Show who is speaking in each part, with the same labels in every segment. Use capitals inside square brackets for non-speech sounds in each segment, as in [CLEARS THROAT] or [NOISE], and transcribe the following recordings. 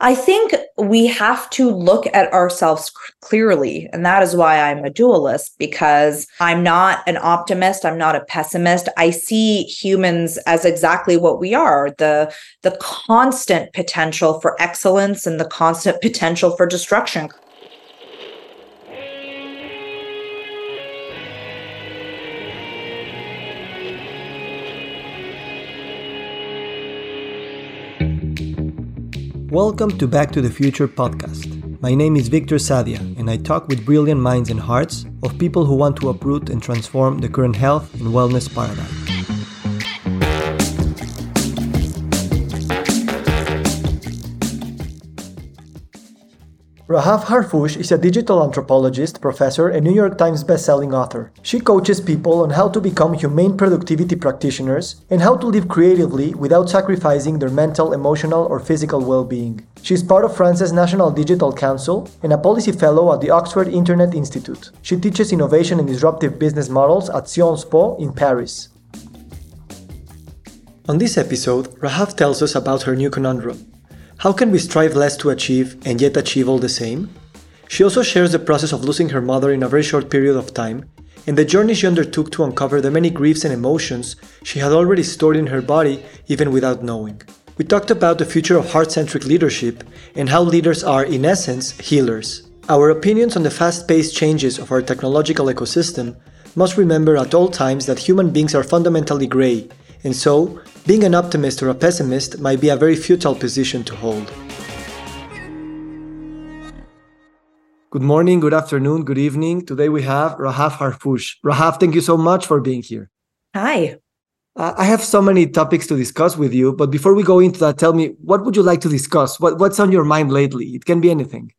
Speaker 1: I think we have to look at ourselves clearly. And that is why I'm a dualist, because I'm not an optimist. I'm not a pessimist. I see humans as exactly what we are the, the constant potential for excellence and the constant potential for destruction.
Speaker 2: Welcome to Back to the Future podcast. My name is Victor Sadia, and I talk with brilliant minds and hearts of people who want to uproot and transform the current health and wellness paradigm. Rahaf Harfoush is a digital anthropologist, professor, and New York Times bestselling author. She coaches people on how to become humane productivity practitioners and how to live creatively without sacrificing their mental, emotional, or physical well being. She is part of France's National Digital Council and a policy fellow at the Oxford Internet Institute. She teaches innovation and disruptive business models at Sciences Po in Paris. On this episode, Rahav tells us about her new conundrum how can we strive less to achieve and yet achieve all the same? She also shares the process of losing her mother in a very short period of time and the journey she undertook to uncover the many griefs and emotions she had already stored in her body even without knowing. We talked about the future of heart centric leadership and how leaders are, in essence, healers. Our opinions on the fast paced changes of our technological ecosystem must remember at all times that human beings are fundamentally grey, and so being an optimist or a pessimist might be a very futile position to hold. Good morning, good afternoon, good evening. Today we have Rahaf Harfoush. Rahaf, thank you so much for being here.
Speaker 1: Hi.
Speaker 2: Uh, I have so many topics to discuss with you, but before we go into that, tell me what would you like to discuss? What, what's on your mind lately? It can be anything.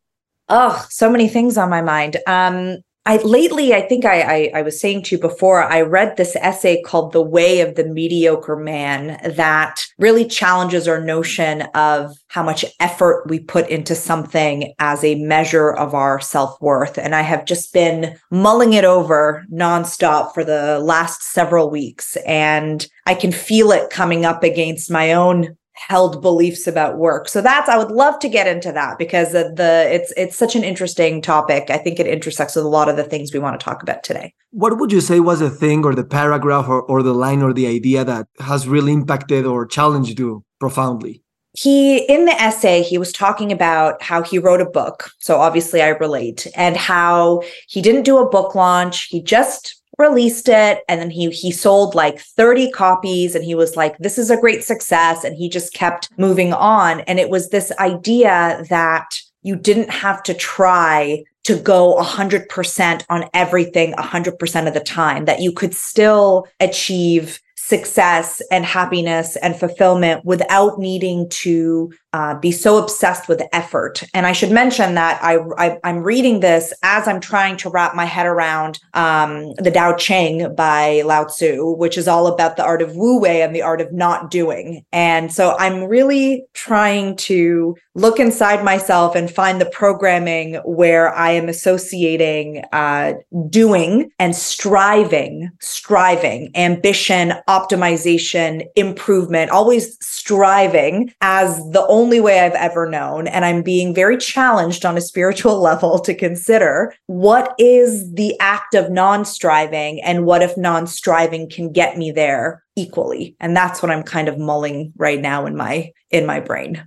Speaker 1: Oh, so many things on my mind. Um, I lately, I think I, I, I was saying to you before, I read this essay called "The Way of the Mediocre Man" that really challenges our notion of how much effort we put into something as a measure of our self worth. And I have just been mulling it over nonstop for the last several weeks, and I can feel it coming up against my own held beliefs about work. So that's I would love to get into that because the, the it's it's such an interesting topic. I think it intersects with a lot of the things we want to talk about today.
Speaker 2: What would you say was the thing or the paragraph or, or the line or the idea that has really impacted or challenged you profoundly?
Speaker 1: he in the essay he was talking about how he wrote a book so obviously i relate and how he didn't do a book launch he just released it and then he he sold like 30 copies and he was like this is a great success and he just kept moving on. And it was this idea that you didn't have to try to go 100% on everything 100% of the time that you could still achieve success and happiness and fulfillment without needing to uh, be so obsessed with effort. And I should mention that I, I am reading this as I'm trying to wrap my head around um, the Tao Ching by Lao Tzu, which is all about the art of Wu Wei and the art of not doing. And so I'm really trying to look inside myself and find the programming where I am associating uh, doing and striving, striving, ambition, optimization, improvement, always striving as the only way I've ever known. And I'm being very challenged on a spiritual [LAUGHS] level to consider what is the act of non striving and what if non striving can get me there equally. And that's what I'm kind of mulling right now in my in my brain.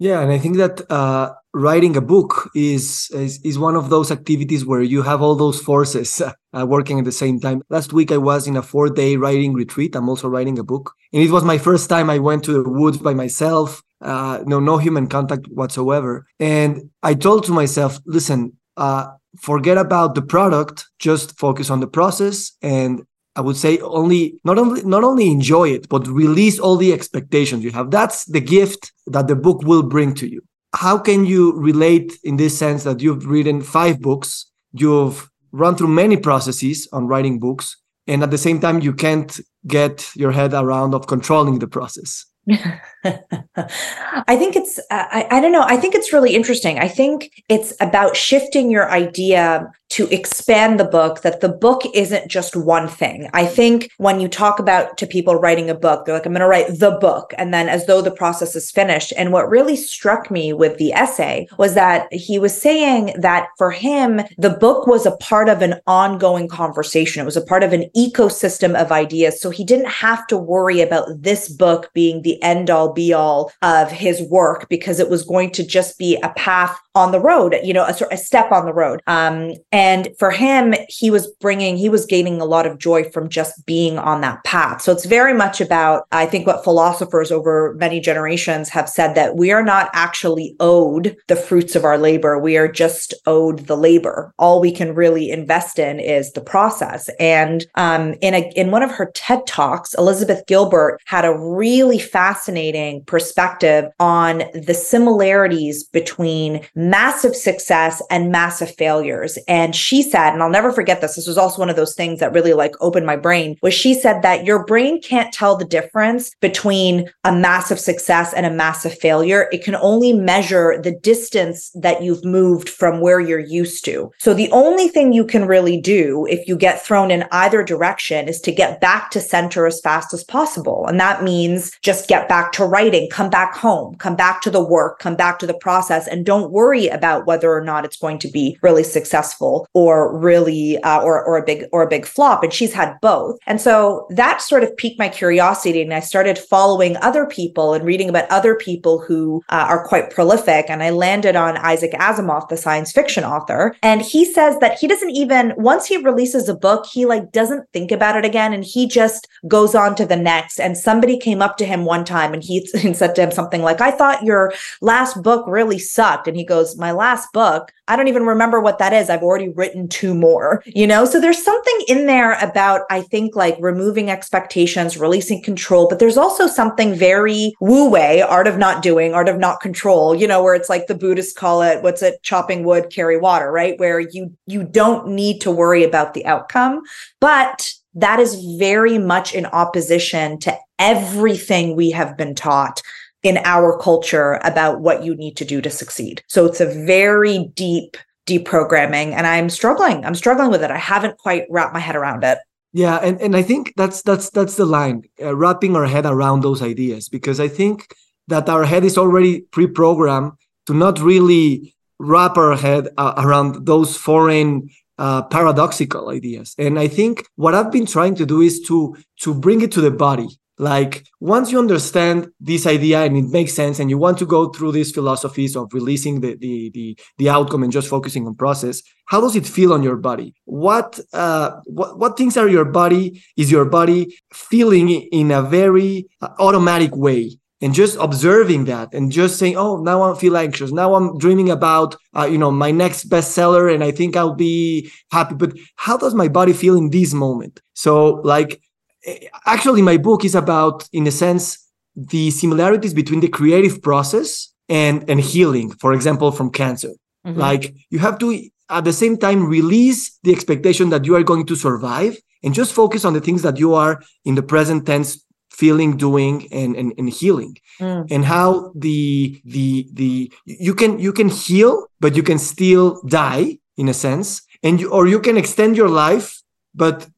Speaker 2: Yeah, and I think that uh, writing a book is, is, is one of those activities where you have all those forces [LAUGHS] uh, working at the same time. Last week I was in a four day writing retreat. I'm also writing a book, and it was my first time I went to the woods by myself. Uh, no, no human contact whatsoever. And I told to myself, listen, uh, forget about the product, just focus on the process and I would say only not only not only enjoy it, but release all the expectations you have. That's the gift that the book will bring to you. How can you relate in this sense that you've written five books, you've run through many processes on writing books, and at the same time you can't get your head around of controlling the process? [LAUGHS]
Speaker 1: I think it's, uh, I, I don't know. I think it's really interesting. I think it's about shifting your idea to expand the book that the book isn't just one thing. I think when you talk about to people writing a book, they're like, I'm going to write the book. And then as though the process is finished. And what really struck me with the essay was that he was saying that for him, the book was a part of an ongoing conversation. It was a part of an ecosystem of ideas. So he didn't have to worry about this book being the end all be all of his work because it was going to just be a path on the road, you know, a, a step on the road. Um, and for him, he was bringing, he was gaining a lot of joy from just being on that path. So it's very much about, I think, what philosophers over many generations have said that we are not actually owed the fruits of our labor. We are just owed the labor. All we can really invest in is the process. And um, in a in one of her TED talks, Elizabeth Gilbert had a really fascinating perspective on the similarities between massive success and massive failures. And she said, and I'll never forget this, this was also one of those things that really like opened my brain, was she said that your brain can't tell the difference between a massive success and a massive failure. It can only measure the distance that you've moved from where you're used to. So the only thing you can really do if you get thrown in either direction is to get back to center as fast as possible. And that means just get back to writing, come back home, come back to the work, come back to the process, and don't worry about whether or not it's going to be really successful or really uh, or or a big or a big flop. And she's had both. And so that sort of piqued my curiosity, and I started following other people and reading about other people who uh, are quite prolific. And I landed on Isaac Asimov, the science fiction author, and he says that he doesn't even once he releases a book, he like doesn't think about it again, and he just goes on to the next. And somebody came up to him one time, and he [LAUGHS] said to him something like, "I thought your last book really sucked," and he goes, "My last book." I don't even remember what that is. I've already written two more, you know? So there's something in there about, I think, like removing expectations, releasing control, but there's also something very wu wei, art of not doing, art of not control, you know, where it's like the Buddhists call it, what's it, chopping wood, carry water, right? Where you, you don't need to worry about the outcome, but that is very much in opposition to everything we have been taught in our culture about what you need to do to succeed. So it's a very deep deprogramming and I'm struggling. I'm struggling with it. I haven't quite wrapped my head around it.
Speaker 2: Yeah, and, and I think that's that's that's the line, uh, wrapping our head around those ideas because I think that our head is already pre-programmed to not really wrap our head uh, around those foreign uh, paradoxical ideas. And I think what I've been trying to do is to to bring it to the body like once you understand this idea and it makes sense and you want to go through these philosophies of releasing the the the, the outcome and just focusing on process how does it feel on your body? What uh what, what things are your body is your body feeling in a very uh, automatic way? And just observing that and just saying oh now i feel anxious. Now i'm dreaming about uh, you know my next bestseller and i think i'll be happy. But how does my body feel in this moment? So like actually my book is about in a sense the similarities between the creative process and and healing for example from cancer mm-hmm. like you have to at the same time release the expectation that you are going to survive and just focus on the things that you are in the present tense feeling doing and and, and healing mm. and how the the the you can you can heal but you can still die in a sense and you, or you can extend your life but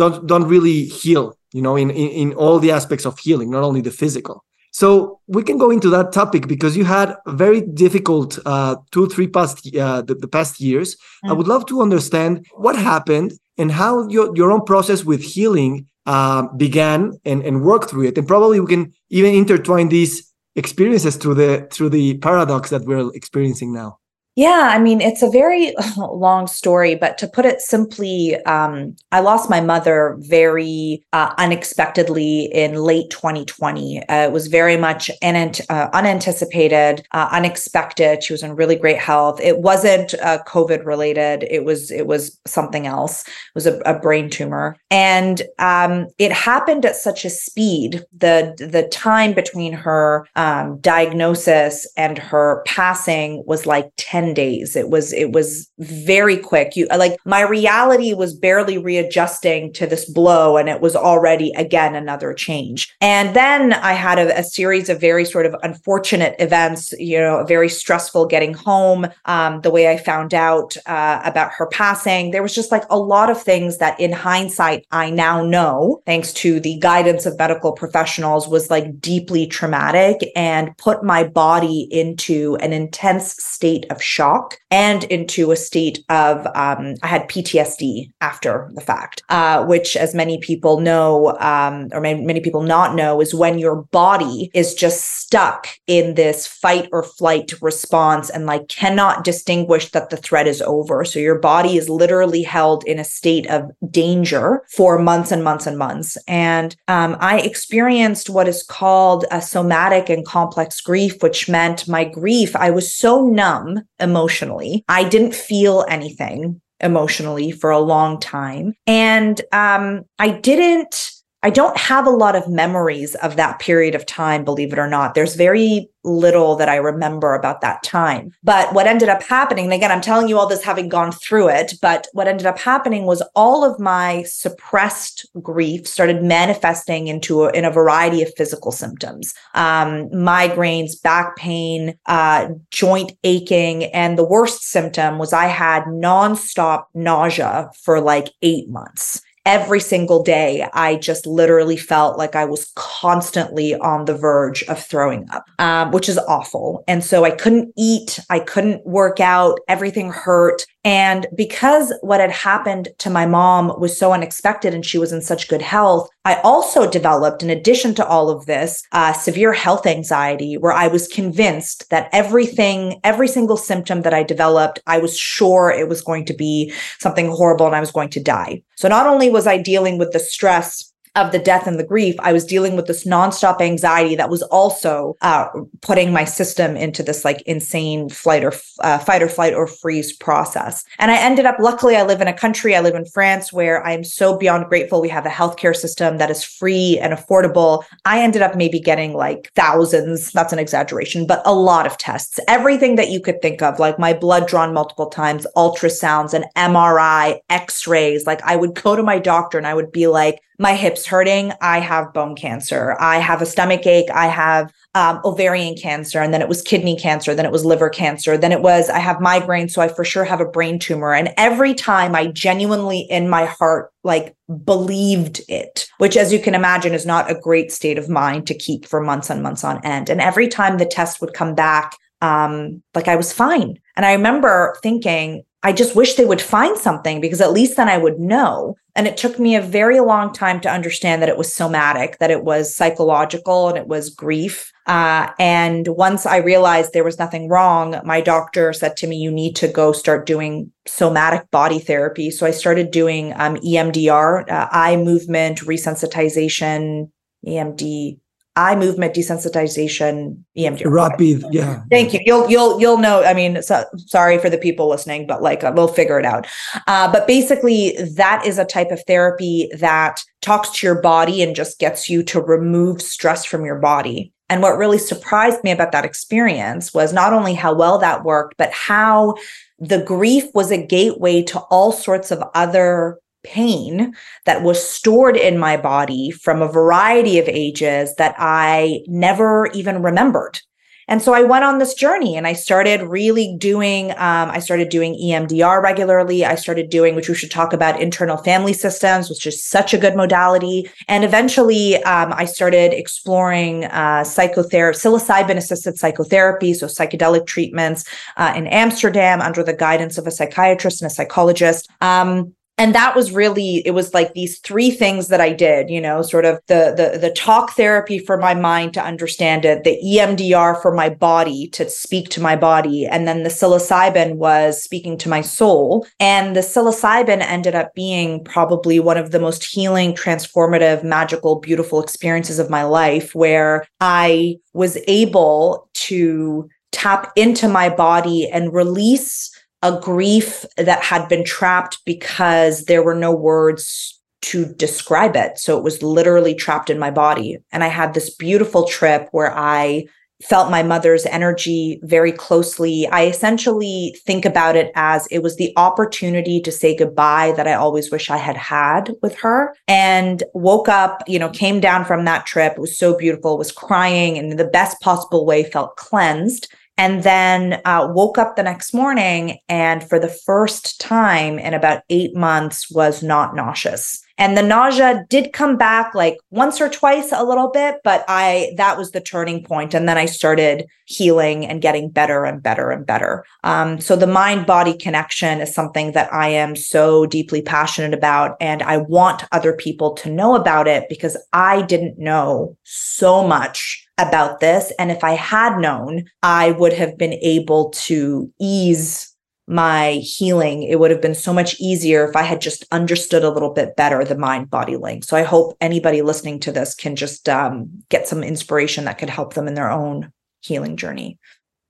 Speaker 2: don't don't really heal you know in, in in all the aspects of healing not only the physical. So we can go into that topic because you had very difficult uh, two three past uh, the, the past years. Mm. i would love to understand what happened and how your, your own process with healing uh, began and, and work through it. And probably we can even intertwine these experiences through the through the paradox that we're experiencing now
Speaker 1: yeah, I mean, it's a very [LAUGHS] long story, but to put it simply, um, I lost my mother very uh, unexpectedly in late 2020. Uh, it was very much unant- uh, unanticipated, uh, unexpected. She was in really great health. It wasn't uh, COVID related. It was it was something else. It was a, a brain tumor, and um, it happened at such a speed. the The time between her um, diagnosis and her passing was like 10 10 days. It was it was very quick. You like my reality was barely readjusting to this blow and it was already again another change. And then I had a, a series of very sort of unfortunate events, you know, very stressful getting home, um, the way I found out uh, about her passing. There was just like a lot of things that in hindsight I now know, thanks to the guidance of medical professionals, was like deeply traumatic and put my body into an intense state of shock and into a state of um, I had PTSD after the fact, uh, which, as many people know, um, or many, many people not know, is when your body is just stuck in this fight or flight response and like cannot distinguish that the threat is over. So your body is literally held in a state of danger for months and months and months. And um, I experienced what is called a somatic and complex grief, which meant my grief, I was so numb emotionally. I didn't feel anything emotionally for a long time. And um, I didn't I don't have a lot of memories of that period of time, believe it or not. There's very little that I remember about that time. But what ended up happening, and again, I'm telling you all this having gone through it, but what ended up happening was all of my suppressed grief started manifesting into a, in a variety of physical symptoms um, migraines, back pain, uh, joint aching. And the worst symptom was I had nonstop nausea for like eight months every single day, I just literally felt like I was constantly on the verge of throwing up, um, which is awful. And so I couldn't eat, I couldn't work out, everything hurt. And because what had happened to my mom was so unexpected and she was in such good health, I also developed, in addition to all of this, uh, severe health anxiety, where I was convinced that everything, every single symptom that I developed, I was sure it was going to be something horrible and I was going to die. So not only was I dealing with the stress of the death and the grief, I was dealing with this nonstop anxiety that was also uh, putting my system into this like insane flight or uh, fight or flight or freeze process. And I ended up, luckily, I live in a country, I live in France, where I'm so beyond grateful. We have a healthcare system that is free and affordable. I ended up maybe getting like thousands, that's an exaggeration, but a lot of tests, everything that you could think of, like my blood drawn multiple times, ultrasounds, an MRI, x rays. Like I would go to my doctor and I would be like, my hips hurting, I have bone cancer. I have a stomach ache. I have um, ovarian cancer. And then it was kidney cancer. Then it was liver cancer. Then it was, I have migraine. So I for sure have a brain tumor. And every time I genuinely in my heart, like believed it, which as you can imagine is not a great state of mind to keep for months and months on end. And every time the test would come back, um, like I was fine. And I remember thinking, I just wish they would find something because at least then I would know. And it took me a very long time to understand that it was somatic, that it was psychological and it was grief. Uh, and once I realized there was nothing wrong, my doctor said to me, You need to go start doing somatic body therapy. So I started doing um, EMDR, uh, eye movement resensitization, EMD eye movement desensitization EMDR.
Speaker 2: Rapid, yeah.
Speaker 1: Thank you. You'll you'll you'll know. I mean, so, sorry for the people listening, but like uh, we'll figure it out. Uh, but basically, that is a type of therapy that talks to your body and just gets you to remove stress from your body. And what really surprised me about that experience was not only how well that worked, but how the grief was a gateway to all sorts of other pain that was stored in my body from a variety of ages that I never even remembered. And so I went on this journey and I started really doing, um, I started doing EMDR regularly. I started doing, which we should talk about, internal family systems, which is such a good modality. And eventually um, I started exploring uh, psychotherapy, psilocybin assisted psychotherapy, so psychedelic treatments uh, in Amsterdam under the guidance of a psychiatrist and a psychologist. Um, and that was really it was like these three things that i did you know sort of the the the talk therapy for my mind to understand it the emdr for my body to speak to my body and then the psilocybin was speaking to my soul. And the psilocybin ended up being probably one of the most healing transformative magical beautiful experiences of my life where i was able to tap into my body and release a grief that had been trapped because there were no words to describe it. So it was literally trapped in my body. And I had this beautiful trip where I felt my mother's energy very closely. I essentially think about it as it was the opportunity to say goodbye that I always wish I had had with her. And woke up, you know, came down from that trip. It was so beautiful, was crying in the best possible way, felt cleansed. And then uh, woke up the next morning and for the first time in about eight months was not nauseous. And the nausea did come back like once or twice a little bit, but I that was the turning point. And then I started healing and getting better and better and better. Um, so the mind body connection is something that I am so deeply passionate about. And I want other people to know about it because I didn't know so much about this. And if I had known, I would have been able to ease my healing, it would have been so much easier if I had just understood a little bit better the mind body link. So I hope anybody listening to this can just um, get some inspiration that could help them in their own healing journey.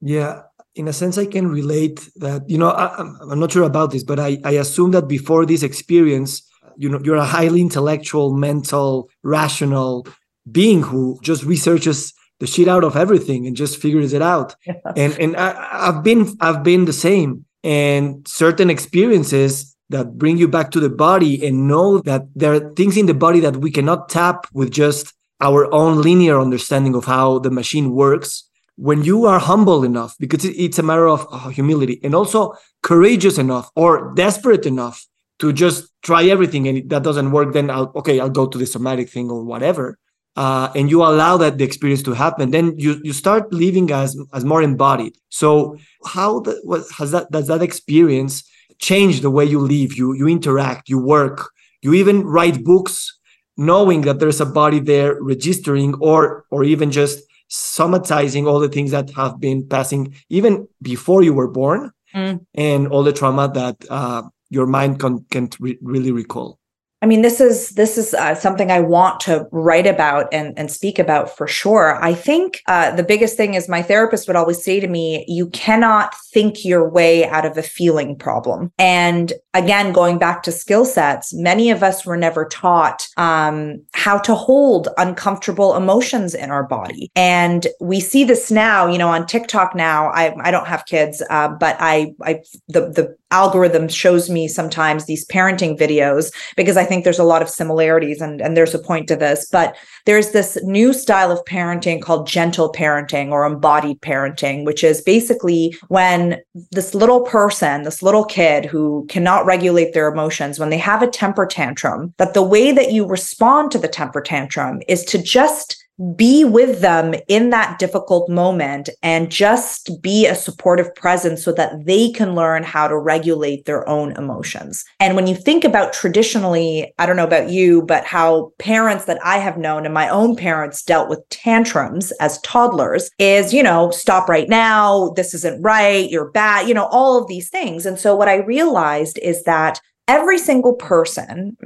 Speaker 2: Yeah. In a sense, I can relate that, you know, I, am not sure about this, but I, I assume that before this experience, you know, you're a highly intellectual, mental, rational being who just researches the shit out of everything and just figures it out. [LAUGHS] Yeah. And and I, I've been I've been the same and certain experiences that bring you back to the body and know that there are things in the body that we cannot tap with just our own linear understanding of how the machine works when you are humble enough because it's a matter of uh, humility and also courageous enough or desperate enough to just try everything and that doesn't work then I'll, okay i'll go to the somatic thing or whatever uh, and you allow that the experience to happen, then you you start living as as more embodied. So how the, what, has that does that experience change the way you live? You you interact, you work, you even write books, knowing that there's a body there registering or or even just somatizing all the things that have been passing even before you were born, mm. and all the trauma that uh, your mind can, can't re- really recall.
Speaker 1: I mean, this is this is uh, something I want to write about and and speak about for sure. I think uh, the biggest thing is my therapist would always say to me, "You cannot think your way out of a feeling problem." And again, going back to skill sets, many of us were never taught um, how to hold uncomfortable emotions in our body, and we see this now. You know, on TikTok now. I I don't have kids, uh, but I I the the algorithm shows me sometimes these parenting videos because I think there's a lot of similarities and, and there's a point to this. But there's this new style of parenting called gentle parenting or embodied parenting, which is basically when this little person, this little kid who cannot regulate their emotions, when they have a temper tantrum, that the way that you respond to the temper tantrum is to just be with them in that difficult moment and just be a supportive presence so that they can learn how to regulate their own emotions. And when you think about traditionally, I don't know about you, but how parents that I have known and my own parents dealt with tantrums as toddlers is, you know, stop right now, this isn't right, you're bad, you know, all of these things. And so what I realized is that every single person,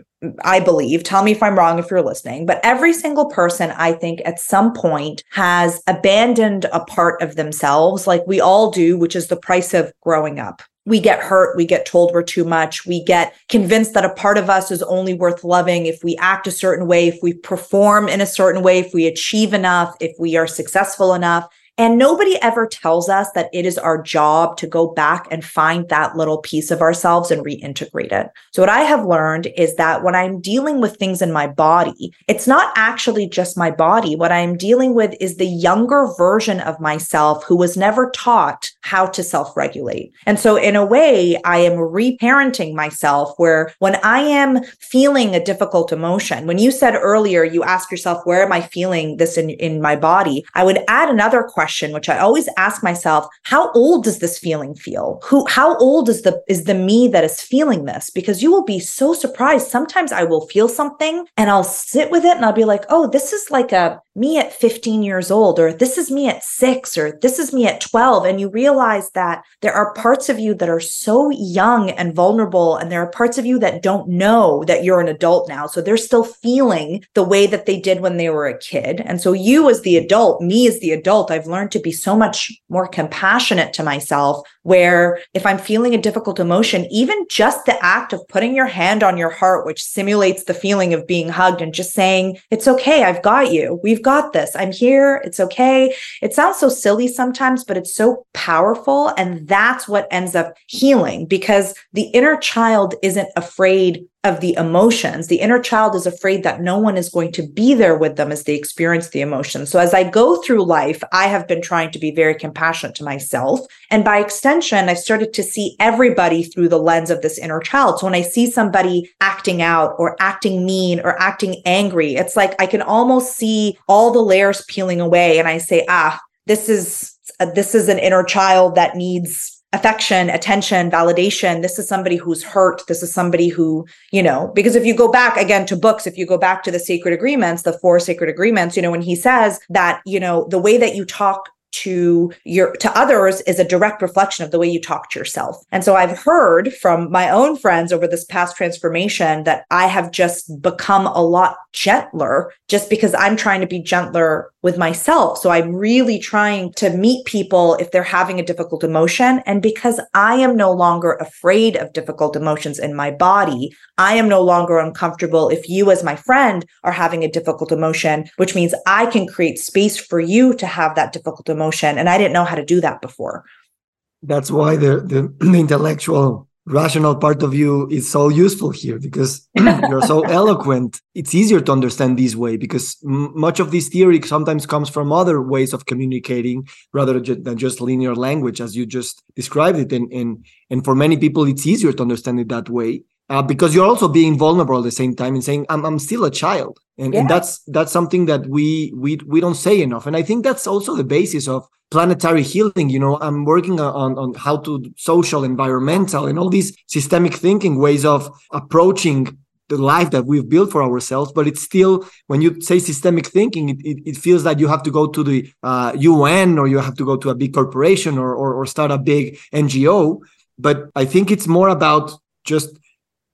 Speaker 1: I believe, tell me if I'm wrong if you're listening, but every single person, I think, at some point has abandoned a part of themselves, like we all do, which is the price of growing up. We get hurt. We get told we're too much. We get convinced that a part of us is only worth loving if we act a certain way, if we perform in a certain way, if we achieve enough, if we are successful enough. And nobody ever tells us that it is our job to go back and find that little piece of ourselves and reintegrate it. So, what I have learned is that when I'm dealing with things in my body, it's not actually just my body. What I'm dealing with is the younger version of myself who was never taught how to self regulate. And so, in a way, I am reparenting myself where when I am feeling a difficult emotion, when you said earlier, you ask yourself, where am I feeling this in, in my body? I would add another question question which i always ask myself how old does this feeling feel who how old is the is the me that is feeling this because you will be so surprised sometimes i will feel something and i'll sit with it and i'll be like oh this is like a me at 15 years old or this is me at 6 or this is me at 12 and you realize that there are parts of you that are so young and vulnerable and there are parts of you that don't know that you're an adult now so they're still feeling the way that they did when they were a kid and so you as the adult me as the adult i've learned to be so much more compassionate to myself. Where if I'm feeling a difficult emotion, even just the act of putting your hand on your heart, which simulates the feeling of being hugged and just saying, It's okay, I've got you. We've We've got this. I'm here. It's okay. It sounds so silly sometimes, but it's so powerful. And that's what ends up healing because the inner child isn't afraid of the emotions. The inner child is afraid that no one is going to be there with them as they experience the emotions. So as I go through life, I have been trying to be very compassionate to myself. And by extension, I've started to see everybody through the lens of this inner child. So when I see somebody acting out or acting mean or acting angry, it's like I can almost see all the layers peeling away. And I say, ah, this is, this is an inner child that needs affection, attention, validation. This is somebody who's hurt. This is somebody who, you know, because if you go back again to books, if you go back to the sacred agreements, the four sacred agreements, you know, when he says that, you know, the way that you talk to your to others is a direct reflection of the way you talk to yourself. And so I've heard from my own friends over this past transformation that I have just become a lot gentler just because I'm trying to be gentler with myself. So I'm really trying to meet people if they're having a difficult emotion. And because I am no longer afraid of difficult emotions in my body, I am no longer uncomfortable if you, as my friend, are having a difficult emotion, which means I can create space for you to have that difficult emotion. And I didn't know how to do that before.
Speaker 2: That's why the, the, [CLEARS THROAT] the intellectual rational part of you is so useful here because [LAUGHS] you're so eloquent. It's easier to understand this way because m- much of this theory sometimes comes from other ways of communicating rather than just linear language as you just described it. And and, and for many people it's easier to understand it that way uh, because you're also being vulnerable at the same time and saying I'm, I'm still a child. And, yeah. and that's that's something that we we we don't say enough. And i think that's also the basis of planetary healing you know? I'm working on on how to social environmental and all these systemic thinking ways of approaching the life that we've built for ourselves. But it's still when you say systemic thinking it, it, it feels that you have to go to the uh, un or you have to go to a big corporation or, or or start a big ngo but i think it's more about just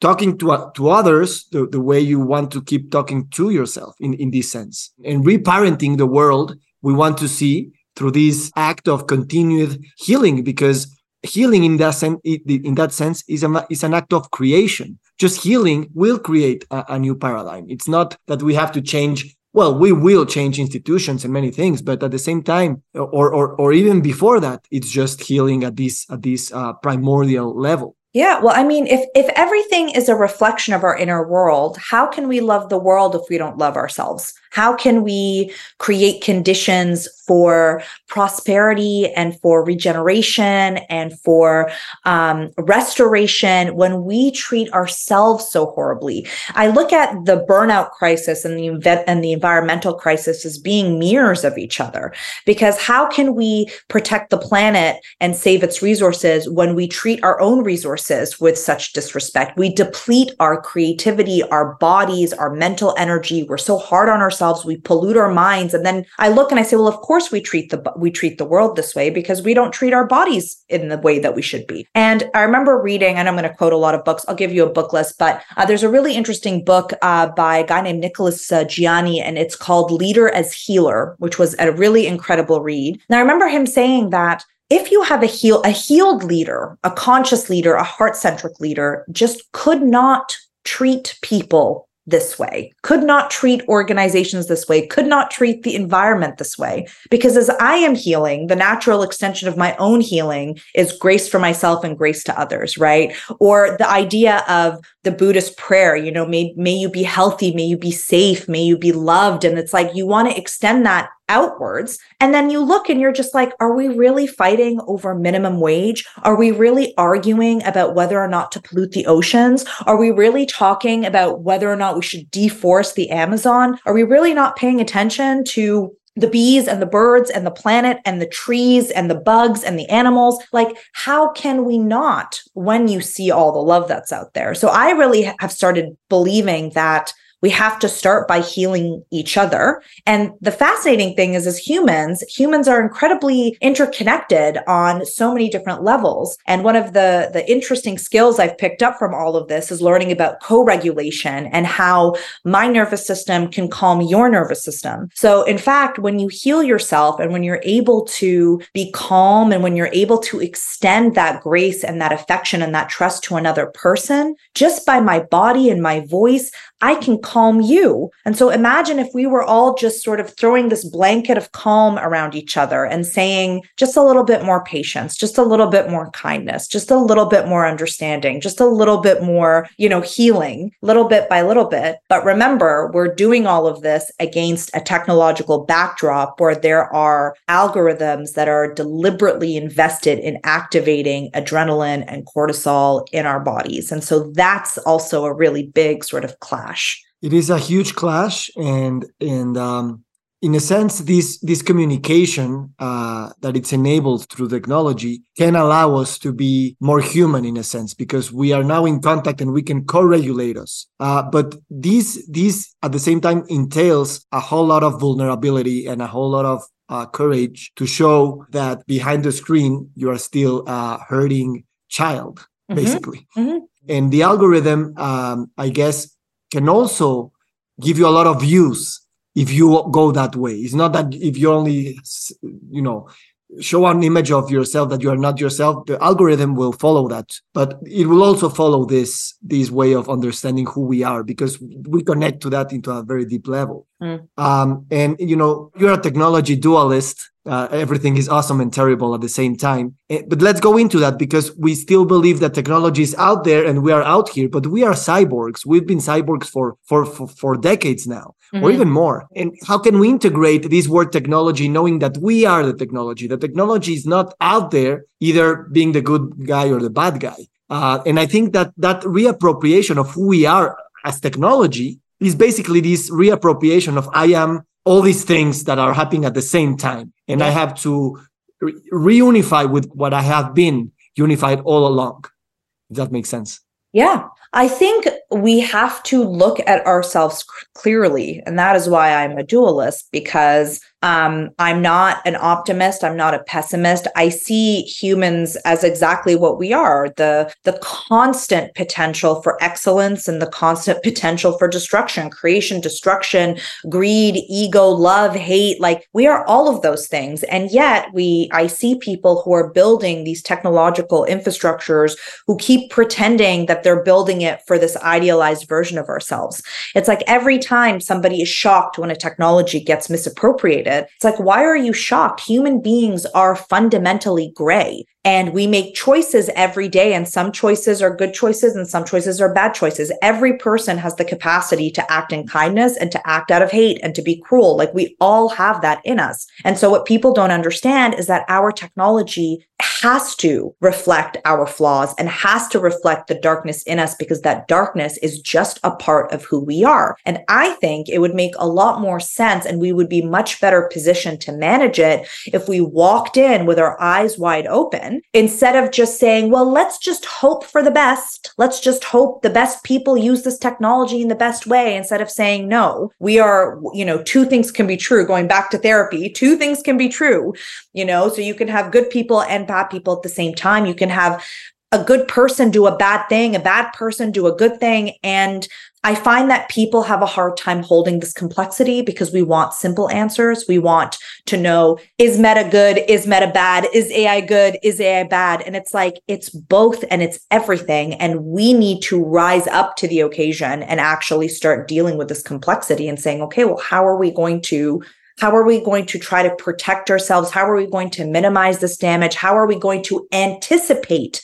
Speaker 2: talking to to others the, the way you want to keep talking to yourself in, in this sense. And reparenting the world we want to see through this act of continued healing because healing in that sense in that sense is, a, is an act of creation. Just healing will create a, a new paradigm. It's not that we have to change well we will change institutions and many things but at the same time or or, or even before that it's just healing at this at this uh, primordial level
Speaker 1: yeah, well, I mean, if if everything is a reflection of our inner world, how can we love the world if we don't love ourselves? How can we create conditions for prosperity and for regeneration and for um, restoration when we treat ourselves so horribly? I look at the burnout crisis and the and the environmental crisis as being mirrors of each other. Because how can we protect the planet and save its resources when we treat our own resources with such disrespect? We deplete our creativity, our bodies, our mental energy. We're so hard on ourselves ourselves we pollute our minds and then i look and i say well of course we treat the we treat the world this way because we don't treat our bodies in the way that we should be and i remember reading and i'm going to quote a lot of books i'll give you a book list but uh, there's a really interesting book uh, by a guy named nicholas uh, Janni and it's called leader as healer which was a really incredible read and i remember him saying that if you have a heal a healed leader a conscious leader a heart-centric leader just could not treat people this way, could not treat organizations this way, could not treat the environment this way. Because as I am healing, the natural extension of my own healing is grace for myself and grace to others, right? Or the idea of the Buddhist prayer, you know, may, may you be healthy, may you be safe, may you be loved. And it's like you want to extend that outwards. And then you look and you're just like, are we really fighting over minimum wage? Are we really arguing about whether or not to pollute the oceans? Are we really talking about whether or not we should deforest the Amazon? Are we really not paying attention to the bees and the birds and the planet and the trees and the bugs and the animals. Like, how can we not when you see all the love that's out there? So I really have started believing that we have to start by healing each other. And the fascinating thing is, as humans, humans are incredibly interconnected on so many different levels. And one of the, the interesting skills I've picked up from all of this is learning about co regulation and how my nervous system can calm your nervous system. So, in fact, when you heal yourself and when you're able to be calm and when you're able to extend that grace and that affection and that trust to another person, just by my body and my voice, I can calm you. And so imagine if we were all just sort of throwing this blanket of calm around each other and saying just a little bit more patience, just a little bit more kindness, just a little bit more understanding, just a little bit more, you know, healing, little bit by little bit. But remember, we're doing all of this against a technological backdrop where there are algorithms that are deliberately invested in activating adrenaline and cortisol in our bodies. And so that's also a really big sort of clash.
Speaker 2: It is a huge clash, and and um, in a sense, this this communication uh, that it's enabled through technology can allow us to be more human in a sense because we are now in contact and we can co-regulate us. Uh, but this this at the same time entails a whole lot of vulnerability and a whole lot of uh, courage to show that behind the screen you are still a hurting child, mm-hmm. basically. Mm-hmm. And the algorithm, um, I guess, can also give you a lot of views if you go that way. It's not that if you only, you know, show an image of yourself that you are not yourself the algorithm will follow that but it will also follow this this way of understanding who we are because we connect to that into a very deep level mm. um, and you know you're a technology dualist uh, everything is awesome and terrible at the same time. Eh, but let's go into that because we still believe that technology is out there and we are out here, but we are cyborgs. We've been cyborgs for for for, for decades now, mm-hmm. or even more. And how can we integrate this word technology, knowing that we are the technology? The technology is not out there either being the good guy or the bad guy. Uh, and I think that that reappropriation of who we are as technology is basically this reappropriation of I am all these things that are happening at the same time. And yeah. I have to re- reunify with what I have been unified all along. If that makes sense.
Speaker 1: Yeah. I think we have to look at ourselves clearly. And that is why I'm a dualist, because um, I'm not an optimist. I'm not a pessimist. I see humans as exactly what we are the, the constant potential for excellence and the constant potential for destruction, creation, destruction, greed, ego, love, hate. Like we are all of those things. And yet we, I see people who are building these technological infrastructures who keep pretending that they're building it for this idealized version of ourselves. It's like every time somebody is shocked when a technology gets misappropriated, it's like, why are you shocked? Human beings are fundamentally gray and we make choices every day. And some choices are good choices and some choices are bad choices. Every person has the capacity to act in kindness and to act out of hate and to be cruel. Like we all have that in us. And so what people don't understand is that our technology has to reflect our flaws and has to reflect the darkness in us because that darkness is just a part of who we are. And I think it would make a lot more sense and we would be much better positioned to manage it if we walked in with our eyes wide open instead of just saying, well, let's just hope for the best. Let's just hope the best people use this technology in the best way instead of saying, no, we are, you know, two things can be true. Going back to therapy, two things can be true, you know, so you can have good people and bad people at the same time. You can have a good person do a bad thing, a bad person do a good thing. And I find that people have a hard time holding this complexity because we want simple answers. We want to know is meta good? Is meta bad? Is AI good? Is AI bad? And it's like, it's both and it's everything. And we need to rise up to the occasion and actually start dealing with this complexity and saying, okay, well, how are we going to how are we going to try to protect ourselves? How are we going to minimize this damage? How are we going to anticipate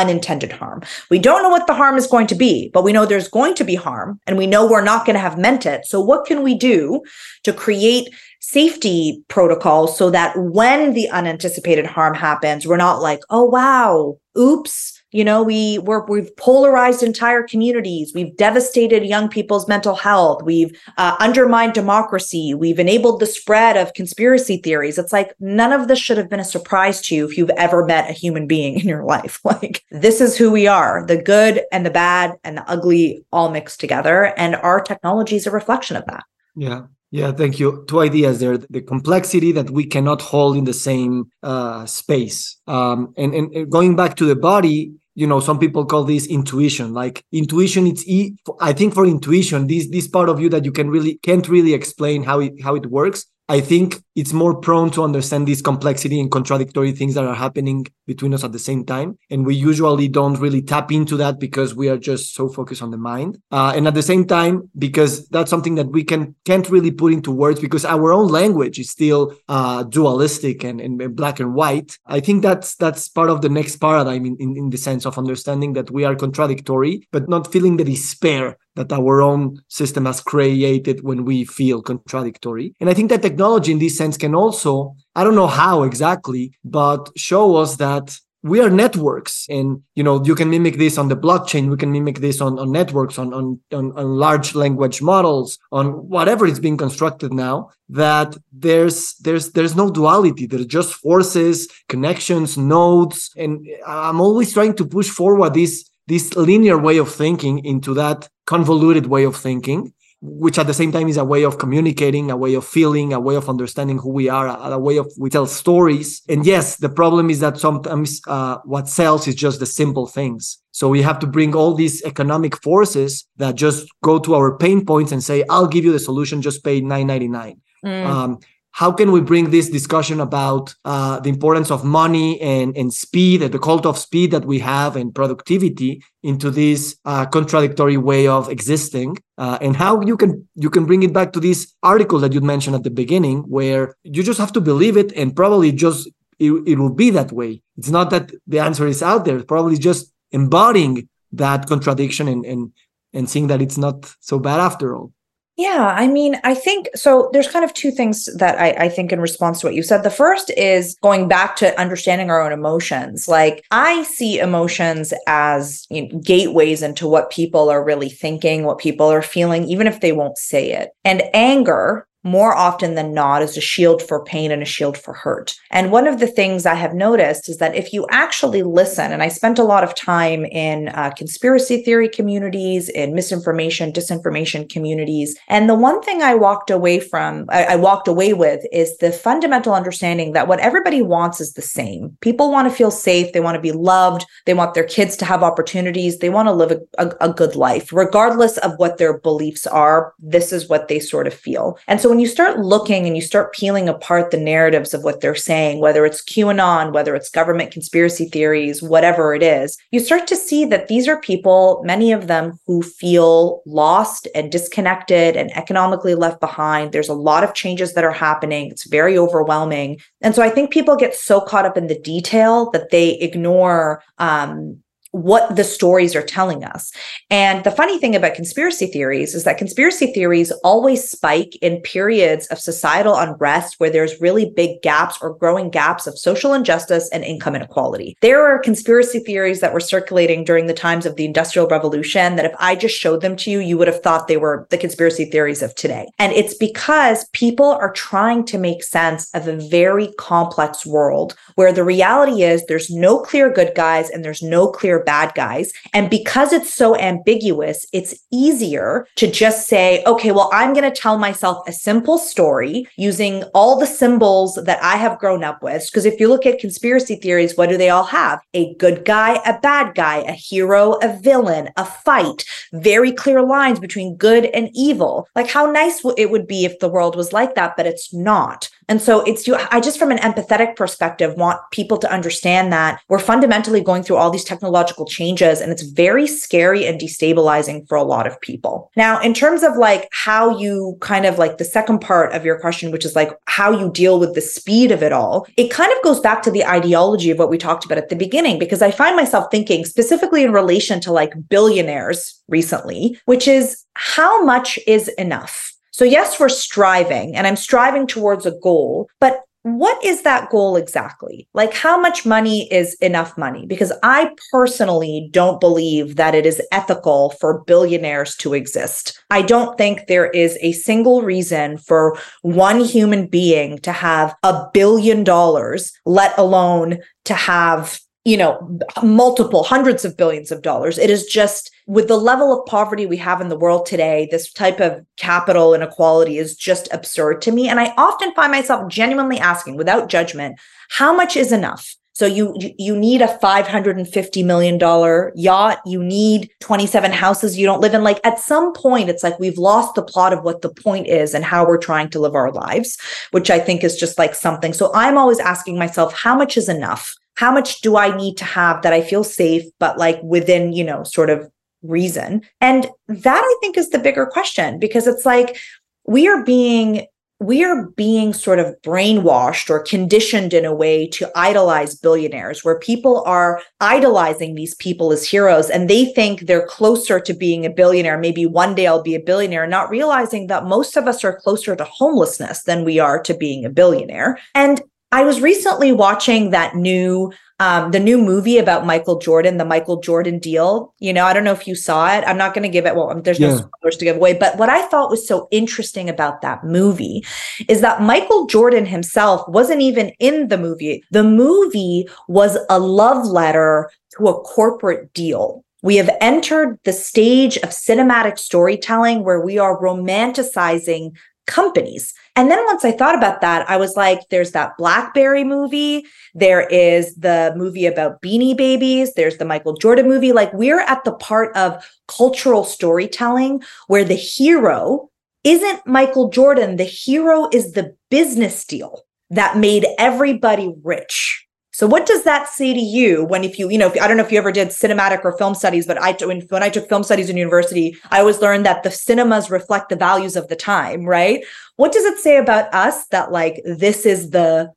Speaker 1: unintended harm. We don't know what the harm is going to be, but we know there's going to be harm and we know we're not going to have meant it. So, what can we do to create safety protocols so that when the unanticipated harm happens, we're not like, oh, wow, oops, you know we we're, we've polarized entire communities. We've devastated young people's mental health. We've uh, undermined democracy. We've enabled the spread of conspiracy theories. It's like none of this should have been a surprise to you if you've ever met a human being in your [LAUGHS] life. Like this is who we are the good and the bad and the ugly all mixed together. And our technology is a reflection of that.
Speaker 2: Yeah. Yeah, thank you. Two ideas there: the complexity that we cannot hold in the same uh, space, um, and, and going back to the body. You know, some people call this intuition. Like intuition, it's e- I think for intuition, this this part of you that you can really can't really explain how it how it works. I think it's more prone to understand this complexity and contradictory things that are happening between us at the same time. And we usually don't really tap into that because we are just so focused on the mind. Uh, and at the same time, because that's something that we can can't really put into words because our own language is still uh, dualistic and, and, black and white. I think that's that's part of the next paradigm in, in, in the sense of understanding that we are contradictory, but not feeling the despair that our own system has created when we feel contradictory. And I think that technology in this sense can also, I don't know how exactly, but show us that we are networks. And you know you can mimic this on the blockchain we can mimic this on, on networks on, on, on, on large language models on whatever is being constructed now that there's there's there's no duality. There's just forces connections nodes. And i'm always trying to push forward this this linear way of thinking into that convoluted way of thinking which at the same time is a way of communicating, a way of feeling, a way of understanding who we are, a, a way of we tell stories. And yes, the problem is that sometimes uh, what sells is just the simple things. So we have to bring all these economic forces that just go to our pain points and say, "I'll give you the solution. Just pay nine ninety nine. Mm. Um, how can we bring this discussion about uh, the importance of money and, and speed and the cult of speed that we have and productivity into this uh, contradictory way of existing? Uh, and how you can you can bring it back to this article that you mentioned at the beginning where you just have to believe it and probably just it, it will be that way. It's not that the answer is out there. It's probably just embodying that contradiction and and and seeing that it's not so bad after all
Speaker 1: yeah, I mean, I think so. There's kind of two things that I, I, think in response to what you said. The first is going back to understanding our own emotions. Like, I see emotions as you know, gateways into what people are really thinking, what people are feeling, even if they won't say it. And anger more often than not is a shield for pain and a shield for hurt. And one of the things I have noticed is that if you actually listen, and I spent a lot of time in uh, conspiracy theory communities, in misinformation, disinformation communities, and the one thing I walked away from, I, I walked away with is the fundamental understanding that what everybody wants is the same. People want to feel safe, they want to be loved, they want their kids to have opportunities, they want to live a, a, a good life, regardless of what their beliefs are. This is what they sort of feel. And so when you start looking and you start peeling apart the narratives of what they're saying, whether it's QAnon, whether it's government conspiracy theories, whatever it is, you start to see that these are people, many of them who feel lost and disconnected and economically left behind. There's a lot of changes that are happening. It's very overwhelming. And so I think people get so caught up in the detail that they ignore um, what the stories are telling us. And the funny thing about conspiracy theories is that conspiracy theories always spike in periods of societal unrest where there's really big gaps or growing gaps of social injustice and income inequality. There are conspiracy theories that were circulating during the times of the Industrial Revolution that if I just showed them to you, you would have thought they were the conspiracy theories of today. And it's because people are trying to make sense of a very complex world where the reality is there's no clear good guys and there's no clear bad guys. And because it's so ambiguous, it's easier to just say, okay, well, I'm going to tell myself a simple story using all the symbols that I have grown up with. Because if you look at conspiracy theories, what do they all have? A good guy, a bad guy, a hero, a villain, a fight, very clear lines between good and evil. Like how nice it would be if the world was like that, but it's not. And so it's you, I just from an empathetic perspective want people to understand that we're fundamentally going through all these technological changes and it's very scary and destabilizing for a lot of people. Now, in terms of like how you kind of like the second part of your question, which is like how you deal with the speed of it all, it kind of goes back to the ideology of what we talked about at the beginning, because I find myself thinking specifically in relation to like billionaires recently, which is how much is enough? So, yes, we're striving and I'm striving towards a goal, but what is that goal exactly? Like, how much money is enough money? Because I personally don't believe that it is ethical for billionaires to exist. I don't think there is a single reason for one human being to have a billion dollars, let alone to have you know, multiple hundreds of billions of dollars. It is just with the level of poverty we have in the world today, this type of capital inequality is just absurd to me. And I often find myself genuinely asking without judgment, how much is enough? So you you need a 550 million dollar yacht, you need 27 houses you don't live in like at some point it's like we've lost the plot of what the point is and how we're trying to live our lives, which I think is just like something. So I'm always asking myself how much is enough? How much do I need to have that I feel safe but like within, you know, sort of reason? And that I think is the bigger question because it's like we are being we are being sort of brainwashed or conditioned in a way to idolize billionaires where people are idolizing these people as heroes and they think they're closer to being a billionaire. Maybe one day I'll be a billionaire not realizing that most of us are closer to homelessness than we are to being a billionaire. And I was recently watching that new um, the new movie about Michael Jordan, the Michael Jordan deal. You know, I don't know if you saw it. I'm not going to give it. Well, there's yeah. no spoilers to give away. But what I thought was so interesting about that movie is that Michael Jordan himself wasn't even in the movie. The movie was a love letter to a corporate deal. We have entered the stage of cinematic storytelling where we are romanticizing companies. And then once I thought about that, I was like, there's that Blackberry movie. There is the movie about beanie babies. There's the Michael Jordan movie. Like, we're at the part of cultural storytelling where the hero isn't Michael Jordan. The hero is the business deal that made everybody rich. So what does that say to you when if you, you know, if, I don't know if you ever did cinematic or film studies, but I when, when I took film studies in university, I always learned that the cinemas reflect the values of the time, right? What does it say about us that like this is the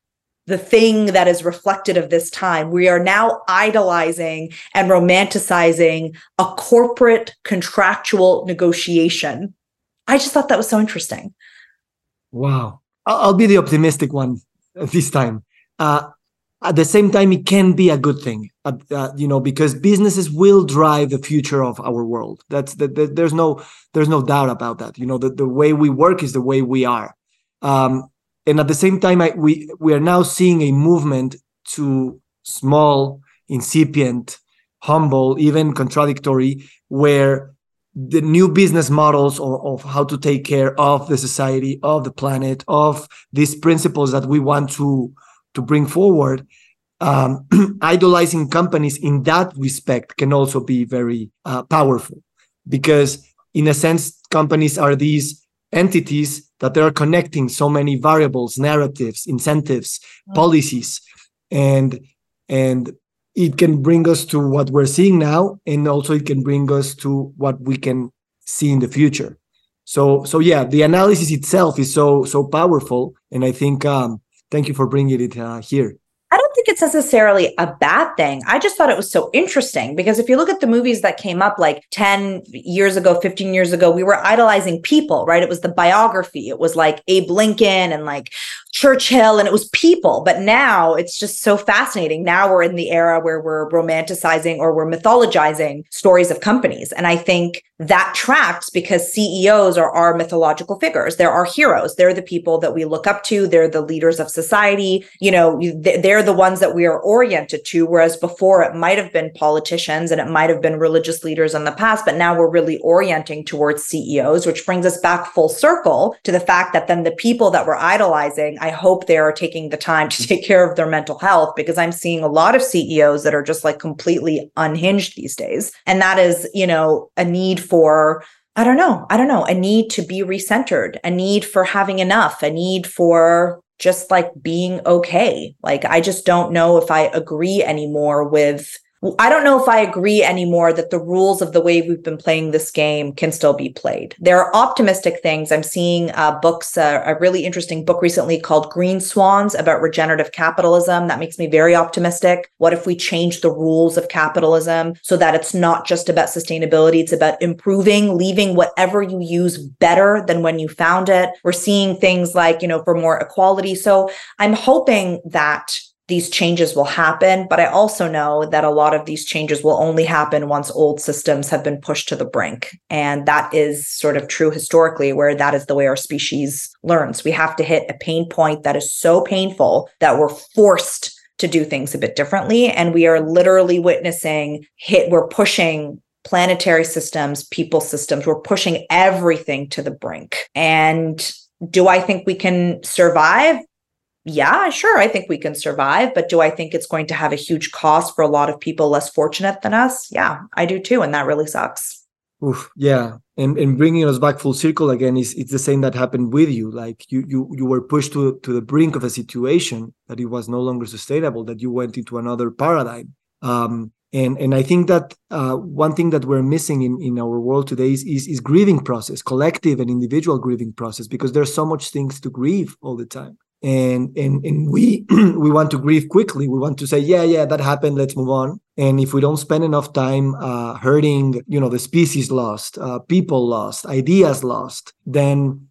Speaker 1: the thing that is reflected of this time. We are now idolizing and romanticizing a corporate contractual negotiation. I just thought that was so interesting.
Speaker 2: Wow. I'll be the optimistic one this time. Uh, at the same time it can be a good thing uh, uh, you know because businesses will drive the future of our world. That's that the, there's no there's no doubt about that. You know the, the way we work is the way we are. Um, and at the same time I, we we are now seeing a movement to small incipient humble even contradictory where the new business models of, of how to take care of the society of the planet of these principles that we want to to bring forward um, [CLEARS THROAT] idolizing companies in that respect can also be very uh, powerful because in a sense companies are these entities that they are connecting so many variables narratives incentives mm-hmm. policies and and it can bring us to what we're seeing now and also it can bring us to what we can see in the future so so yeah the analysis itself is so so powerful and i think um thank you for bringing it uh, here I don't
Speaker 1: think it's necessarily a bad thing. I just thought it was so interesting because if you look at the movies that came up like 10 years ago, 15 years ago, we were idolizing people, right? It was the biography. It was like Abe Lincoln and like Churchill and it was people. But now it's just so fascinating. Now we're in the era where we're romanticizing or we're mythologizing stories of companies. And I think that tracks because CEOs are our mythological figures. They're our heroes. They're the people that we look up to. They're the leaders of society. You know, they're the ones that we are oriented to. Whereas before it might have been politicians and it might have been religious leaders in the past, but now we're really orienting towards CEOs, which brings us back full circle to the fact that then the people that we're idolizing, I hope they are taking the time to take care of their mental health because I'm seeing a lot of CEOs that are just like completely unhinged these days. And that is, you know, a need for I don't know. I don't know. A need to be recentered, a need for having enough, a need for just like being okay. Like, I just don't know if I agree anymore with I don't know if I agree anymore that the rules of the way we've been playing this game can still be played. There are optimistic things. I'm seeing uh, books, uh, a really interesting book recently called Green Swans about regenerative capitalism. That makes me very optimistic. What if we change the rules of capitalism so that it's not just about sustainability, it's about improving, leaving whatever you use better than when you found it? We're seeing things like, you know, for more equality. So I'm hoping that these changes will happen. But I also know that a lot of these changes will only happen once old systems have been pushed to the brink. And that is sort of true historically, where that is the way our species learns. We have to hit a pain point that is so painful that we're forced to do things a bit differently. And we are literally witnessing hit, we're pushing planetary systems, people systems, we're pushing everything to the brink. And do I think we can survive? Yeah, sure, I think we can survive, but do I think it's going to have a huge cost for a lot of people less fortunate than us? Yeah, I do too, and that really sucks.
Speaker 2: Oof, yeah, and and bringing us back full circle again is it's the same that happened with you. Like you you you were pushed to to the brink of a situation that it was no longer sustainable. That you went into another paradigm. Um, and and I think that uh, one thing that we're missing in in our world today is, is is grieving process, collective and individual grieving process, because there's so much things to grieve all the time and and and we [CLEARS THROAT] we want to grieve quickly. We want to say yeah yeah that happened. Let's move on. And if we don't spend enough time uh, hurting you know the species lost uh, people lost ideas lost then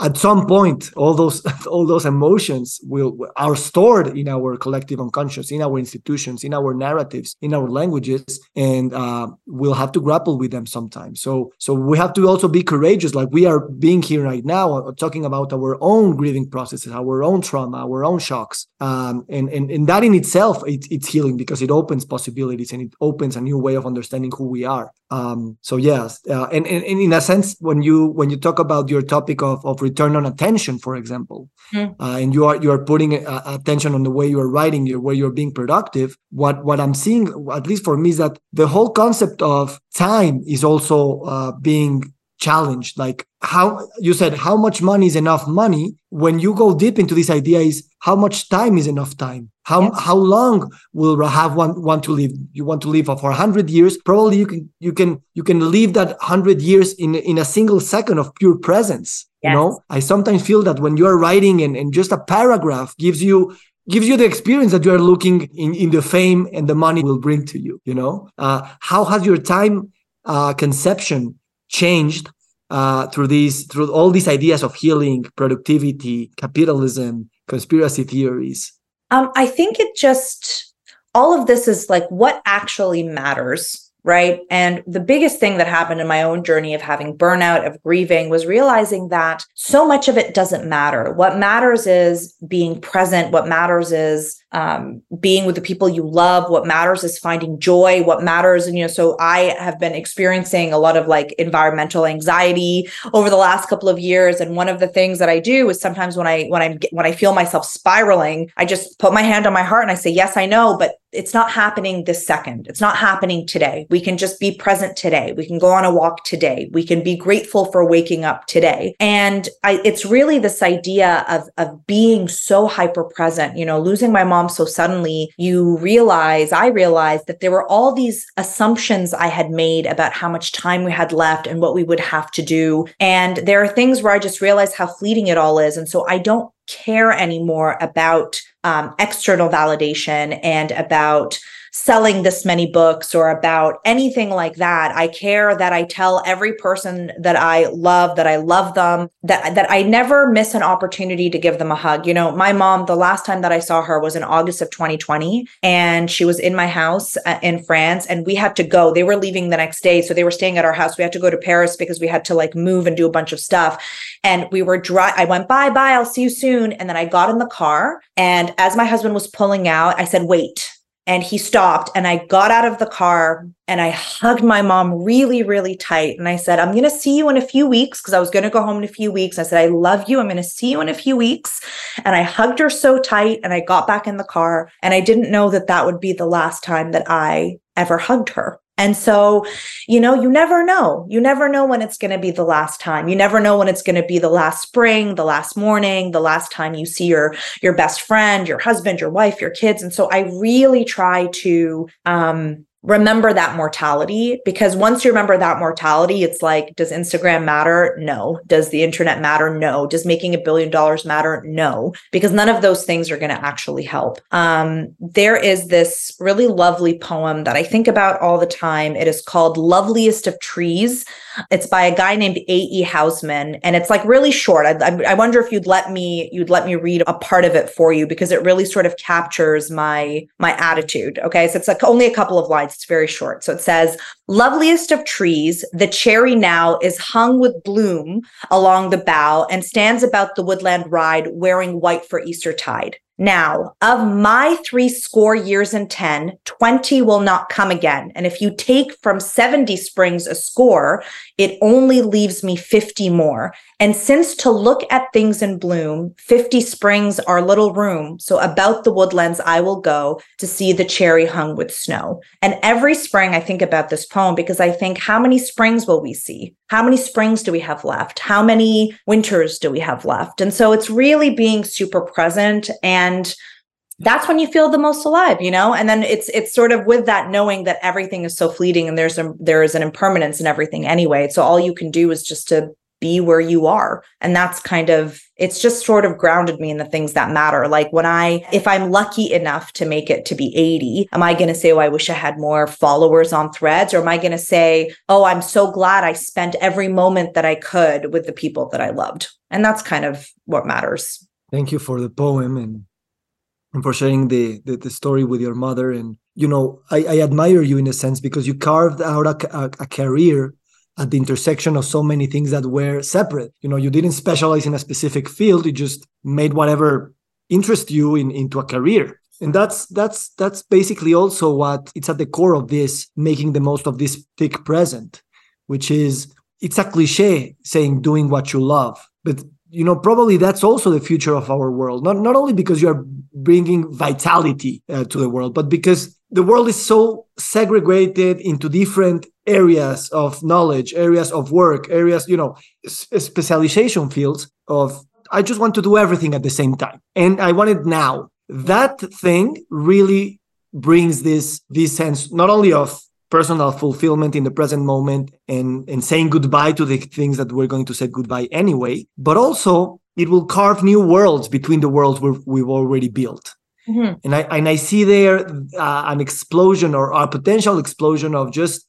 Speaker 2: at some point all those [LAUGHS] all those emotions will are stored in our collective unconscious in our institutions in our narratives in our languages and uh, we'll have to grapple with them sometimes. So so we have to also be courageous. Like we are being here right now uh, talking about our own grieving processes our own trauma our own shocks. Um, and, and and that in itself it, it's healing because it opens possibilities and it opens a new way of understanding who we are. Um, so yes uh, and, and, and in a sense when you when you talk about your topic of, of return on attention for example mm. uh, and you are you are putting uh, attention on the way you are writing your way you're being productive what what i'm seeing at least for me is that the whole concept of time is also uh, being challenged like how you said how much money is enough money? When you go deep into this idea is how much time is enough time? How yes. how long will have want, want to live? You want to live for 100 years? Probably you can you can you can live that 100 years in in a single second of pure presence yes. you know? I sometimes feel that when you are writing and, and just a paragraph gives you gives you the experience that you are looking in, in the fame and the money will bring to you you know? Uh, how has your time uh, conception changed uh, through these through all these ideas of healing, productivity, capitalism, conspiracy theories?
Speaker 1: Um, I think it just all of this is like what actually matters right? And the biggest thing that happened in my own journey of having burnout, of grieving, was realizing that so much of it doesn't matter. What matters is being present. What matters is um, being with the people you love. What matters is finding joy. What matters, and you know, so I have been experiencing a lot of like environmental anxiety over the last couple of years. And one of the things that I do is sometimes when I when I when I feel myself spiraling, I just put my hand on my heart and I say, "Yes, I know, but it's not happening this second. It's not happening today. We can just be present today. We can go on a walk today. We can be grateful for waking up today. And I, it's really this idea of, of being so hyper present. You know, losing my mom so suddenly, you realize, I realized that there were all these assumptions I had made about how much time we had left and what we would have to do. And there are things where I just realized how fleeting it all is. And so I don't care anymore about um, external validation and about selling this many books or about anything like that. I care that I tell every person that I love that I love them, that that I never miss an opportunity to give them a hug. You know, my mom, the last time that I saw her was in August of 2020 and she was in my house uh, in France and we had to go. They were leaving the next day, so they were staying at our house. We had to go to Paris because we had to like move and do a bunch of stuff. And we were dry I went bye bye, I'll see you soon and then I got in the car and as my husband was pulling out, I said, "Wait." And he stopped and i got out of the car and i hugged my mom really really tight and i said i'm going to see you in a few weeks because i was going to go home in a few weeks. I said i love you. I'm going to see you in a few weeks and i hugged her so tight and i got back in the car and i didn't know that that would be the last time that i ever hugged her and so, you know, you never know. You never know when it's going to be the last time. You never know when it's going to be the last spring, the last morning, the last time you see your your best friend, your husband, your wife, your kids. And so I really try to um remember that mortality because once you remember that mortality it's like does instagram matter? No. Does the internet matter? No. Does making a billion dollars matter? No. Because none of those things are going to actually help. Um, there is this really lovely poem that i think about all the time. It is called loveliest of trees it's by a guy named A.E. Housman, and it's like really short. I, I, wonder if you'd let me you'd let me read a part of it for you because it really sort of captures my my attitude. Okay, so it's like only a couple of lines. It's very short. So it says, "Loveliest of trees, the cherry now is hung with bloom along the bough and stands about the woodland ride, wearing white for Easter tide." Now, of my three score years and 10, 20 will not come again. And if you take from 70 springs a score, it only leaves me 50 more. And since to look at things in bloom, 50 springs are little room. So about the woodlands I will go to see the cherry hung with snow. And every spring I think about this poem because I think, how many springs will we see? How many springs do we have left? How many winters do we have left? And so it's really being super present and that's when you feel the most alive you know and then it's it's sort of with that knowing that everything is so fleeting and there's a there is an impermanence in everything anyway so all you can do is just to be where you are. And that's kind of, it's just sort of grounded me in the things that matter. Like when I, if I'm lucky enough to make it to be 80, am I going to say, oh, I wish I had more followers on threads? Or am I going to say, oh, I'm so glad I spent every moment that I could with the people that I loved? And that's kind of what matters.
Speaker 2: Thank you for the poem and, and for sharing the, the, the story with your mother. And, you know, I, I admire you in a sense because you carved out a, a, a career at the intersection of so many things that were separate. You know, you didn't specialize in a specific field; you just made whatever interest you in into a career. And that's that's that's basically also what it's at the core of this making the most of this thick present, which is it's a cliche saying doing what you love, but you know probably that's also the future of our world. Not not only because you are bringing vitality uh, to the world, but because the world is so segregated into different areas of knowledge areas of work areas you know specialization fields of i just want to do everything at the same time. And i want it now. That thing really brings this this sense not only of personal fulfillment in the present moment and and saying goodbye to the things that we're going to say goodbye anyway but also it will carve new worlds between the worlds we've, we've already built. Mm-hmm. and i and i see there uh, an explosion or a potential explosion of just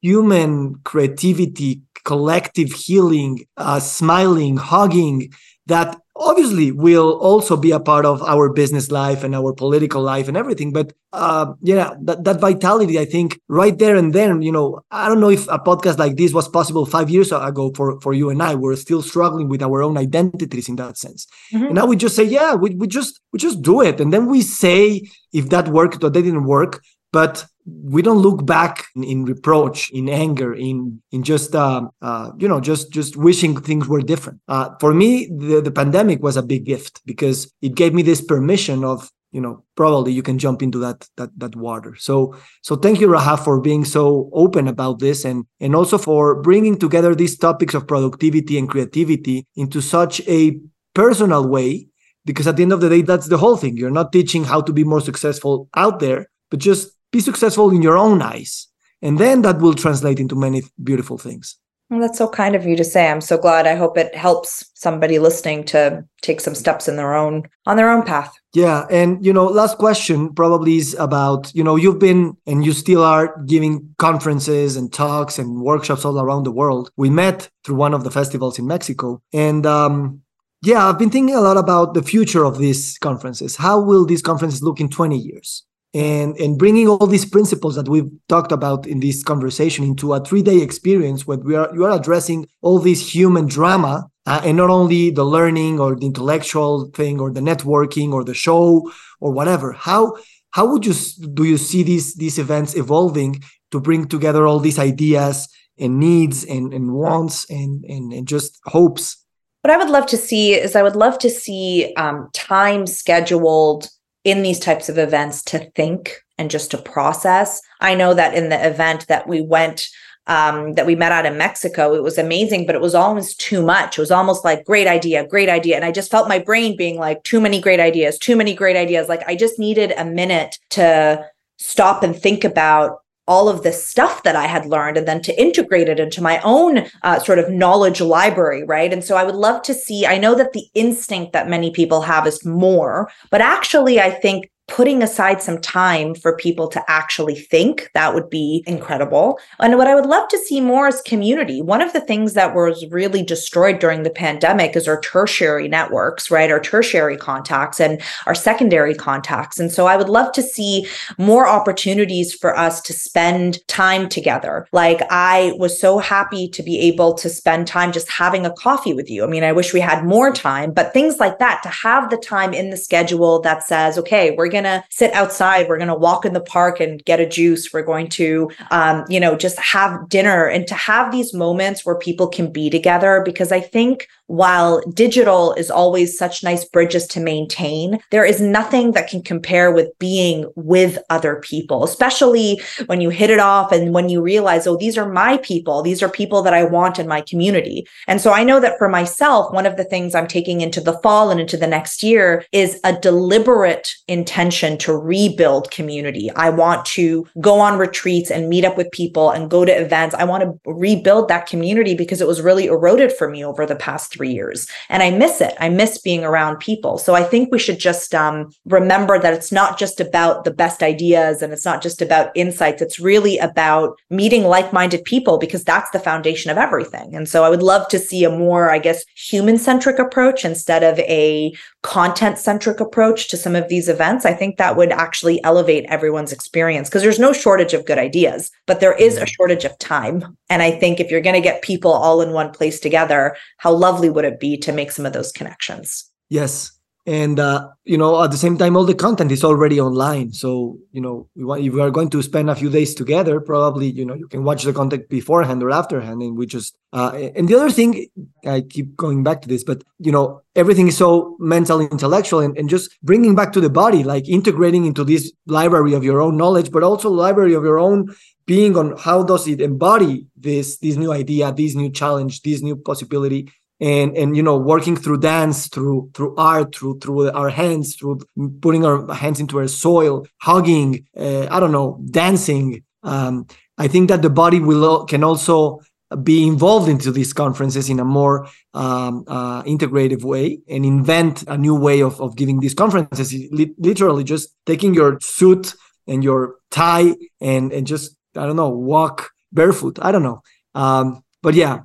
Speaker 2: human creativity, collective healing, uh, smiling, hugging that obviously will also be a part of our business life and our political life and everything. But uh yeah that, that vitality i think right there and then you know i don't know if a podcast like this was possible five years ago for for you and i. We're still struggling with our own identities in that sense. Mm-hmm. and now we just say yeah we, we just we just do it. And then we say if that worked or that didn't work. But we don't look back in, in reproach in anger in in just uh, uh, you know just just wishing things were different. Uh, for me the, the pandemic was a big gift because it gave me this permission of you know probably you can jump into that that that water. So so thank you rahaf for being so open about this and and also for bringing together these topics of productivity and creativity into such a personal way because at the end of the day that's the whole thing. You're not teaching how to be more successful out there but just be successful in your own eyes and then that will translate into many beautiful things.
Speaker 1: Well, that's so kind of you to say. I'm so glad. I hope it helps somebody listening to take some steps in their own on their own path.
Speaker 2: Yeah and you know last question probably is about you know you've been and you still are giving conferences and talks and workshops all around the world. We met through one of the festivals in mexico and um yeah i've been thinking a lot about the future of these conferences. How will these conferences look in 20 years and and bringing all these principles that we've talked about in this conversation into a three day experience where we are you are addressing all this human drama uh, and not only the learning or the intellectual thing or the networking or the show or whatever. How how would you do you see these these events evolving to bring together all these ideas and needs and, and wants and, and and just hopes?
Speaker 1: What i would love to see is i would love to see um, time scheduled in these types of events to think and just to process. I know that in the event that we went um, that we met out in Mexico, it was amazing, but it was almost too much. It was almost like great idea, great idea. And I just felt my brain being like, too many great ideas, too many great ideas. Like I just needed a minute to stop and think about all of this stuff that I had learned and then to integrate it into my own uh, sort of knowledge library, right? And so I would love to see, I know that the instinct that many people have is more, but actually, I think putting aside some time for people to actually think, that would be incredible. And what I would love to see more is community. One of the things that was really destroyed during the pandemic is our tertiary networks, right? Our tertiary contacts and our secondary contacts. And so I would love to see more opportunities for us to spend time together. Like I was so happy to be able to spend time just having a coffee with you. I mean, I wish we had more time, but things like that to have the time in the schedule that says, okay, we're going to sit outside, we're going to walk in the park and get a juice, we're going to, um, you know, just have dinner and to have these moments where people can be together. Because I think while digital is always such nice bridges to maintain, there is nothing that can compare with being with other people, especially when you hit it off and when you realize, oh, these are my people. These are people that I want in my community. And so I know that for myself, one of the things I'm taking into the fall and into the next year is a deliberate intention to rebuild community. I want to go on retreats and meet up with people and go to events. I want to rebuild that community because it was really eroded for me over the past three years. And I miss it. I miss being around people. So I think we should just um, remember that it's not just about the best ideas and it's not just about insights. It's really about meeting like minded people because that's the foundation of everything. And so I would love to see a more, I guess, human centric approach instead of a content centric approach to some of these events. I think that would actually elevate everyone's experience because there's no shortage of good ideas, but there is a shortage of time. And I think if you're going to get people all in one place together, how lovely would it be to make some of those connections?
Speaker 2: Yes. And uh, you know, at the same time, all the content is already online. So you know, if we are going to spend a few days together, probably you know you can watch the content beforehand or afterhand, and we just. Uh, and the other thing, I keep going back to this, but you know, everything is so mental, intellectual, and, and just bringing back to the body, like integrating into this library of your own knowledge, but also library of your own being on how does it embody this this new idea, this new challenge, this new possibility and and you know working through dance through through art through through our hands through putting our hands into our soil hugging uh, i don't know dancing. Um, i think that the body will can also be involved into these conferences in a more um, uh, integrative way and invent a new way of, of giving these conferences. Literally just taking your suit and your tie and and just i don't know walk barefoot. I don't know. Um, but yeah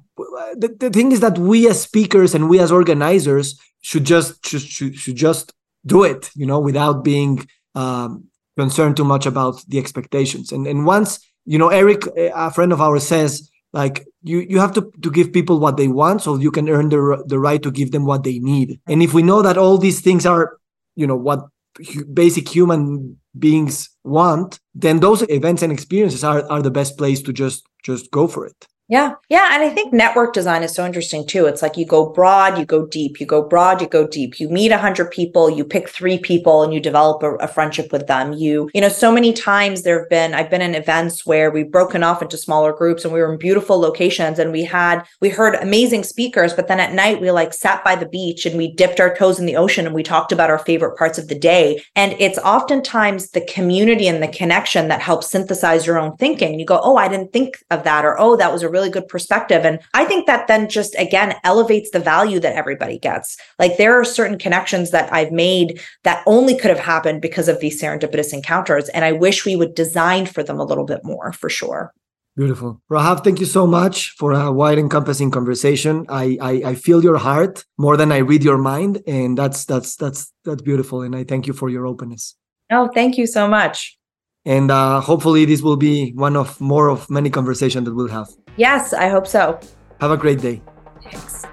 Speaker 2: the, the thing is that we as speakers and we as organizers should just should, should, should just do it you know without being um, concerned too much about the expectations. And and once you know eric a friend of ours says like you you have to to give people what they want so you can earn the the right to give them what they need. And if we know that all these things are you know what basic human beings want then those events and experiences are are the best place to just just go for it
Speaker 1: yeah. Yeah. And I think network design is so interesting too. It's like you go broad, you go deep, you go broad, you go deep. You meet a hundred people, you pick three people and you develop a, a, friendship with them. You, you know, so many times there have been, I've been in events where we've broken off into smaller groups and we were in beautiful locations and we had, we heard amazing speakers, but then at night we like sat by the beach and we dipped our toes in the ocean and we talked about our favorite parts of the day. And it's oftentimes the community and the connection that helps synthesize your own thinking. You go, Oh, I didn't think of that. Or, Oh, that was a really really good perspective. And I think that then just again elevates the value that everybody gets. Like there are certain connections that I've made that only could have happened because of these serendipitous encounters. And I wish we would design for them a little bit more for sure.
Speaker 2: Beautiful. Rahaf, thank you so much for a wide encompassing conversation. I, I, I feel your heart more than I read your mind. And that's that's that's that's beautiful. And I thank you for your openness.
Speaker 1: Oh, thank you so much.
Speaker 2: And uh, hopefully this will be one of more of many conversations that we'll have.
Speaker 1: Yes, I hope so.
Speaker 2: Have a great day.
Speaker 1: Thanks.